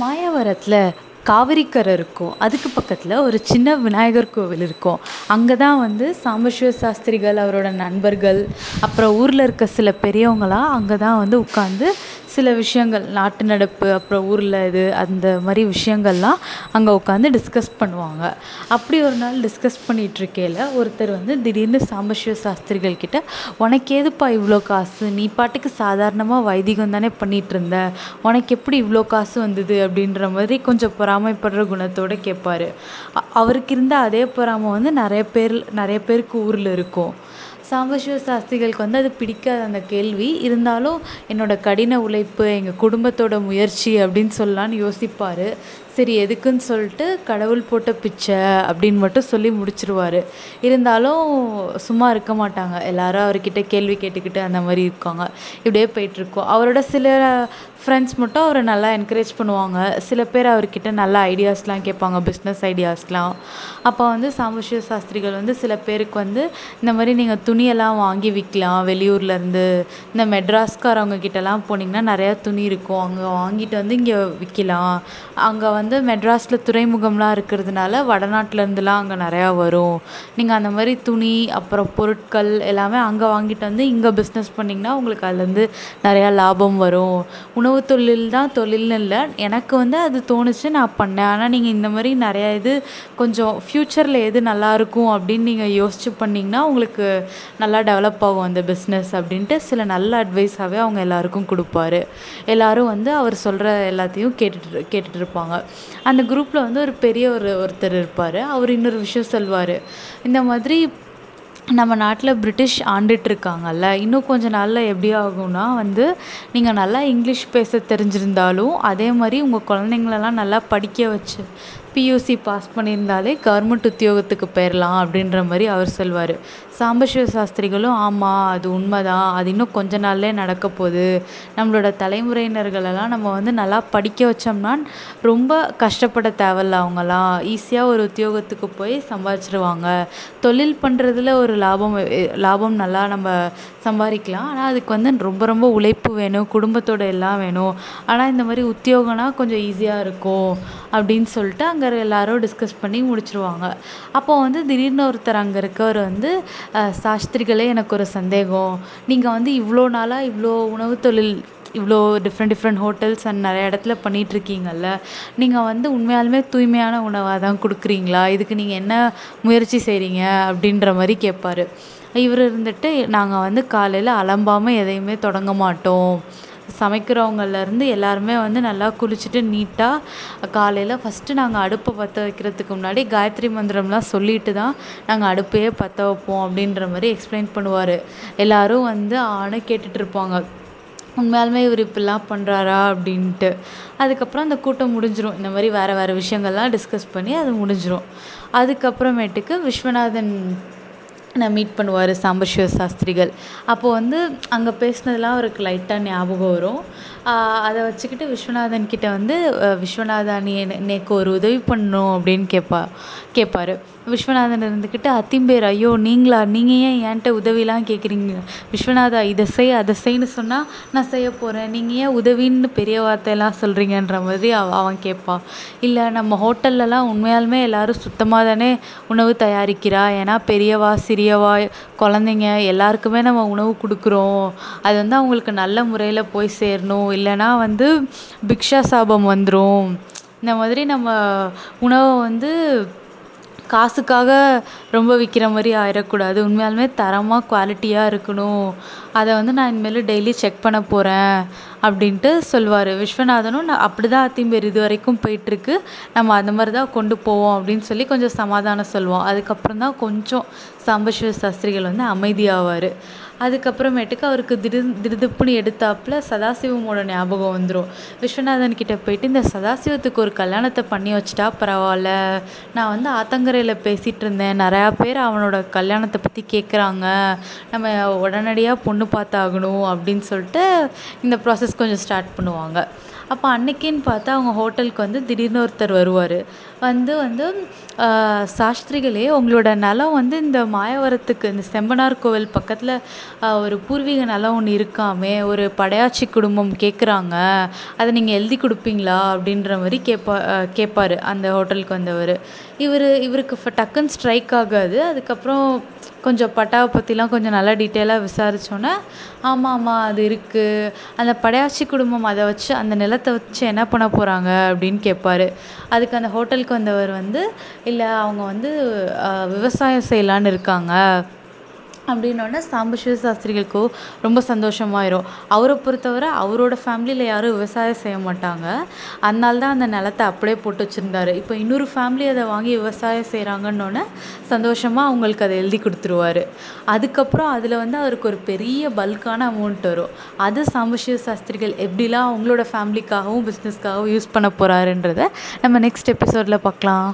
மாயவரத்தில் காவிரிக்கரை இருக்கும். அதுக்கு பக்கத்தில் ஒரு சின்ன விநாயகர் கோவில் இருக்கும். அங்கே தான் வந்து சாம்பசிவ சாஸ்திரிகள் அவரோட நண்பர்கள் அப்புறம் ஊரில் இருக்க சில பெரியவங்களாம் அங்கே தான் வந்து உட்காந்து சில விஷயங்கள் நாட்டு நடப்பு அப்புறம் ஊரில் இது அந்த மாதிரி விஷயங்கள்லாம் அங்கே உட்காந்து டிஸ்கஸ் பண்ணுவாங்க. அப்படி ஒரு நாள் டிஸ்கஸ் பண்ணிகிட்ருக்கையில ஒருத்தர் வந்து திடீர்னு சாம்பசிவ சாஸ்திரிகள் கிட்டே உனக்கு ஏதுப்பா இவ்வளோ காசு? நீ பாட்டுக்கு சாதாரணமாக வைதிகம் தானே பண்ணிகிட்ருந்த உனக்கு எப்படி இவ்வளோ காசு வந்தது? அப்படின்ற மாதிரி கொஞ்சம் பொறாமைப்படுற குணத்தோடு கேட்பாரு அவருக்கு இருந்த அதே பொறாமை வந்து நிறைய பேர் நிறைய பேருக்கு ஊரில் இருக்கும். சாம்பசிவ சாஸ்திரிகளுக்கு வந்து அது பிடிக்காது அந்த கேள்வி. இருந்தாலும் என்னோடய கடின உழைப்பு எங்கள் குடும்பத்தோட முயற்சி அப்படின்னு சொல்லலான்னு யோசிப்பார். சரி எதுக்குன்னு சொல்லிட்டு கடவுள் போட்ட பிச்சை அப்படின்னு மட்டும் சொல்லி முடிச்சிருவார். இருந்தாலும் சும்மா இருக்க மாட்டாங்க. எல்லாரும் அவர்கிட்ட கேள்வி கேட்டுக்கிட்டு அந்த மாதிரி இருக்காங்க. இப்படியே போயிட்டுருக்கும். அவரோட சில ஃப்ரெண்ட்ஸ் மட்டும் அவரை நல்லா என்கரேஜ் பண்ணுவாங்க. சில பேர் அவர்கிட்ட நல்ல ஐடியாஸ்லாம் கேட்பாங்க பிஸ்னஸ் ஐடியாஸ்லாம் அப்போ வந்து சாம்பசிவ சாஸ்திரிகள் வந்து சில பேருக்கு வந்து இந்த மாதிரி நீங்கள் துணி துணியெல்லாம் வாங்கி விற்கலாம். வெளியூர்லேருந்து இந்த மெட்ராஸ்காரவங்க கிட்டலாம் போனீங்கன்னா நிறையா துணி இருக்கும். அங்கே வாங்கிட்டு வந்து இங்கே விற்கலாம். அங்கே வந்து மெட்ராஸில் துறைமுகம்லாம் இருக்கிறதுனால வடநாட்டிலேருந்துலாம் அங்கே நிறையா வரும். நீங்கள் அந்த மாதிரி துணி அப்புறம் பொருட்கள் எல்லாமே அங்கே வாங்கிட்டு வந்து இங்கே பிஸ்னஸ் பண்ணிங்கன்னா உங்களுக்கு அதுலேருந்து நிறையா லாபம் வரும். உணவு தொழில் தான் தொழில்னு இல்லை. எனக்கு வந்து அது தோணுச்சு நான் பண்ணேன். ஆனால் நீங்கள் இந்த மாதிரி நிறையா இது கொஞ்சம் ஃப்யூச்சரில் எது நல்லாயிருக்கும் அப்படின்னு நீங்கள் யோசிச்சு பண்ணிங்கன்னா உங்களுக்கு நல்லா டெவலப் ஆகும் அந்த பிஸ்னஸ் அப்படின்ட்டு சில நல்ல அட்வைஸாகவே அவங்க எல்லாருக்கும் கொடுப்பாரு. எல்லோரும் வந்து அவர் சொல்கிற எல்லாத்தையும் கேட்டுட்டு கேட்டுட்டு இருப்பாங்க. அந்த குரூப்பில் வந்து ஒரு பெரிய ஒரு ஒருத்தர் இருப்பார். அவர் இன்னொரு விஷயம் சொல்வார். இந்த மாதிரி நம்ம நாட்டில் பிரிட்டிஷ் ஆண்டுகிட்ருக்காங்கல்ல இன்னும் கொஞ்ச நாளில் எப்படி ஆகும்னா வந்து நீங்கள் நல்லா இங்கிலீஷ் பேச தெரிஞ்சிருந்தாலும் அதே மாதிரி உங்கள் குழந்தைங்களெல்லாம் நல்லா படிக்க வச்சு பியூசி பாஸ் பண்ணியிருந்தாலே கவர்மெண்ட் உத்தியோகத்துக்கு போயிடலாம் அப்படின்ற மாதிரி அவர் சொல்வார். சாம்பசிவ சாஸ்திரிகளும் ஆமாம் அது உண்மை தான் அது இன்னும் கொஞ்ச நாள்லே நடக்க போகுது. நம்மளோட தலைமுறையினர்களெல்லாம் நம்ம வந்து நல்லா படிக்க வச்சோம்னா ரொம்ப கஷ்டப்பட தேவையில்ல அவங்கலாம் ஈஸியாக ஒரு உத்தியோகத்துக்கு போய் சம்பாதிச்சிருவாங்க. தொழில் பண்ணுறதுல ஒரு லாபம் லாபம் நல்லா நம்ம சம்பாதிக்கலாம். ஆனால் அதுக்கு வந்து ரொம்ப ரொம்ப உழைப்பு வேணும். குடும்பத்தோட எல்லாம் வேணும். ஆனால் இந்த மாதிரி உத்தியோகம்னா கொஞ்சம் ஈஸியாக இருக்கும். அப்படின்னு சொல்லிட்டு அங்கே எல்லாரும் டிஸ்கஸ் பண்ணி முடிச்சிருவாங்க. அப்போது வந்து திடீர்னு ஒருத்தர் அங்கே இருக்கவர் வந்து சாஸ்திரிகளே எனக்கு ஒரு சந்தேகம். நீங்கள் வந்து இவ்வளோ நாளாக இவ்வளோ உணவு தொழில் இவ்வளோ டிஃப்ரெண்ட் டிஃப்ரெண்ட் ஹோட்டல்ஸ் அண்ட் நிறைய இடத்துல பண்ணிகிட்ருக்கீங்கள்ல நீங்கள் வந்து உண்மையாலுமே தூய்மையான உணவாக தான் கொடுக்குறீங்களா? இதுக்கு நீங்கள் என்ன முயற்சி செய்கிறீங்க அப்படின்ற மாதிரி கேட்பாரு இவர் இருந்துட்டு நாங்கள் வந்து காலையில் அலம்பாமல் எதையுமே தொடங்க மாட்டோம். சமைக்கிறவங்கள்லேருந்து எல்லாருமே வந்து நல்லா குளிச்சுட்டு நீட்டாக காலையில் ஃபஸ்ட்டு நாங்கள் அடுப்பை பற்ற வைக்கிறதுக்கு முன்னாடி காயத்ரி மந்திரம்லாம் சொல்லிட்டு தான் நாங்கள் அடுப்பையே பற்ற வைப்போம் அப்படின்ற மாதிரி எக்ஸ்பிளைன் பண்ணுவார். எல்லோரும் வந்து ஆன்னு கேட்டுட்ருப்பாங்க உண்மையாலுமே இவர் இப்படிலாம் பண்ணுறாரா அப்படின்ட்டு. அதுக்கப்புறம் அந்த கூட்டம் முடிஞ்சிடும் இந்த மாதிரி வேறு வேறு விஷயங்கள்லாம் டிஸ்கஸ் பண்ணி அது முடிஞ்சிடும் அதுக்கப்புறமேட்டுக்கு விஸ்வநாதன் நான் மீட் பண்ணுவார் சாம்பசிவ சாஸ்திரிகள் அப்போது வந்து அங்கே பேசினதுலாம் அவருக்கு லைட்டாக ஞாபகம் வரும். அதை வச்சுக்கிட்டு விஸ்வநாதன் கிட்டே வந்து விஸ்வநாதா நீ எனக்கு ஒரு உதவி பண்ணணும் அப்படின்னு கேட்பா கேட்பாரு விஸ்வநாதன் இருந்துக்கிட்டு அத்திம்பேர் ஐயோ நீங்களா? நீங்கள் ஏன் என்கிட்ட உதவிலாம் கேட்குறீங்க விஸ்வநாதா இதை செய் அதை செய்ன்னு சொன்னால் நான் செய்ய போகிறேன் நீங்கள் ஏன் உதவின்னு பெரிய வார்த்தையெல்லாம் சொல்கிறீங்கன்ற மாதிரி அவ அவன் கேட்பான் இல்லை நம்ம ஹோட்டல்லலாம் உண்மையாலுமே எல்லோரும் சுத்தமாக தானே உணவு தயாரிக்கிறா? ஏன்னா பெரியவா பெரியவா குழந்தைங்க எல்லாருக்குமே நம்ம உணவு கொடுக்குறோம். அது வந்து அவங்களுக்கு நல்ல முறையில் போய் சேரணும். இல்லைனா வந்து பிக்ஷா சாபம் வந்துடும் இந்த மாதிரி நம்ம உணவை வந்து காசுக்காக ரொம்ப விற்கிற மாதிரி ஆயிடக்கூடாது உண்மையாலுமே தரமாக குவாலிட்டியாக இருக்கணும். அதை வந்து நான் இனிமேல் டெய்லி செக் பண்ண போகிறேன் அப்படின்ட்டு சொல்வார். விஸ்வநாதனும் நான் அப்படி தான் அத்திம்பேர் இது வரைக்கும் போயிட்டுருக்கு. நம்ம அந்த மாதிரி தான் கொண்டு போவோம் அப்படின்னு சொல்லி கொஞ்சம் சமாதானம் சொல்லுவோம் அதுக்கப்புறம் தான் கொஞ்சம் சாம்பசிவ சாஸ்திரிகள் வந்து அமைதியாவார். அதுக்கப்புறமேட்டுக்கு அவருக்கு திடு திடுதிப்புன்னு எடுத்தாப்புல சதாசிவமோட ஞாபகம் வந்துடும் விஸ்வநாதன் கிட்ட போயிட்டு இந்த சதாசிவத்துக்கு ஒரு கல்யாணத்தை பண்ணி வச்சிட்டா பரவாயில்ல. நான் வந்து ஆத்தங்கரையில் பேசிகிட்டு இருந்தேன். நிறையா பேர் அவனோட கல்யாணத்தை பற்றி கேட்குறாங்க நம்ம உடனடியாக பொண்ணு பார்த்தாகணும் அப்படின்னு சொல்லிட்டு இந்த ப்ராசஸ் கொஞ்சம் ஸ்டார்ட் பண்ணுவாங்க. அப்போ அன்னைக்கின்னு பார்த்தா அவங்க ஹோட்டலுக்கு வந்து திடீர்னு ஒருத்தர் வருவார். வந்து வந்து சாஸ்திரிகளே உங்களோட நிலம் வந்து இந்த மாயவரத்துக்கு இந்த செம்பனார் கோவில் பக்கத்தில் ஒரு பூர்வீக நிலம் ஒன்று இருக்காமே ஒரு படையாச்சி குடும்பம் கேட்குறாங்க அதை நீங்கள் எழுதி கொடுப்பீங்களா? அப்படின்ற மாதிரி கேட்பா கேட்பாரு அந்த ஹோட்டலுக்கு வந்தவர். இவர் இவருக்கு இப்போ டக்குன்னு ஸ்ட்ரைக் ஆகாது. அதுக்கப்புறம் கொஞ்சம் பட்டாவை பற்றிலாம் கொஞ்சம் நல்லா டீட்டெயிலாக விசாரிச்சோன்னே ஆமாம் ஆமாம் அது இருக்குது அந்த படையாச்சி குடும்பம் அதை வச்சு அந்த நிலத்த வச்சு என்ன பண்ண போகிறாங்க அப்படின்னு கேட்பாரு அதுக்கு அந்த ஹோட்டலுக்கு வந்தவர் வந்து இல்லை அவங்க வந்து விவசாயம் செய்யலான்னு இருக்காங்க. அப்படின்னோன்னே சாம்பசிவ சாஸ்திரிகளுக்கு ரொம்ப சந்தோஷமாயிரும். அவரை பொறுத்தவரை அவரோட ஃபேமிலியில் யாரும் விவசாயம் செய்ய மாட்டாங்க. அதனால தான் அந்த நிலத்த அப்படியே போட்டு வச்சுருந்தாரு. இப்போ இன்னொரு ஃபேமிலி அதை வாங்கி விவசாயம் செய்கிறாங்கன்னோன்னே சந்தோஷமாக அவங்களுக்கு அதை எழுதி கொடுத்துருவாரு. அதுக்கப்புறம் அதில் வந்து அவருக்கு ஒரு பெரிய பல்க்கான அமௌண்ட் வரும். அது சாம்பசிவ சாஸ்திரிகள் எப்படிலாம் அவங்களோட ஃபேமிலிக்காகவும் பிஸ்னஸ்க்காகவும் யூஸ் பண்ண போகிறாருன்றத நம்ம நெக்ஸ்ட் எபிசோடில் பார்க்கலாம்.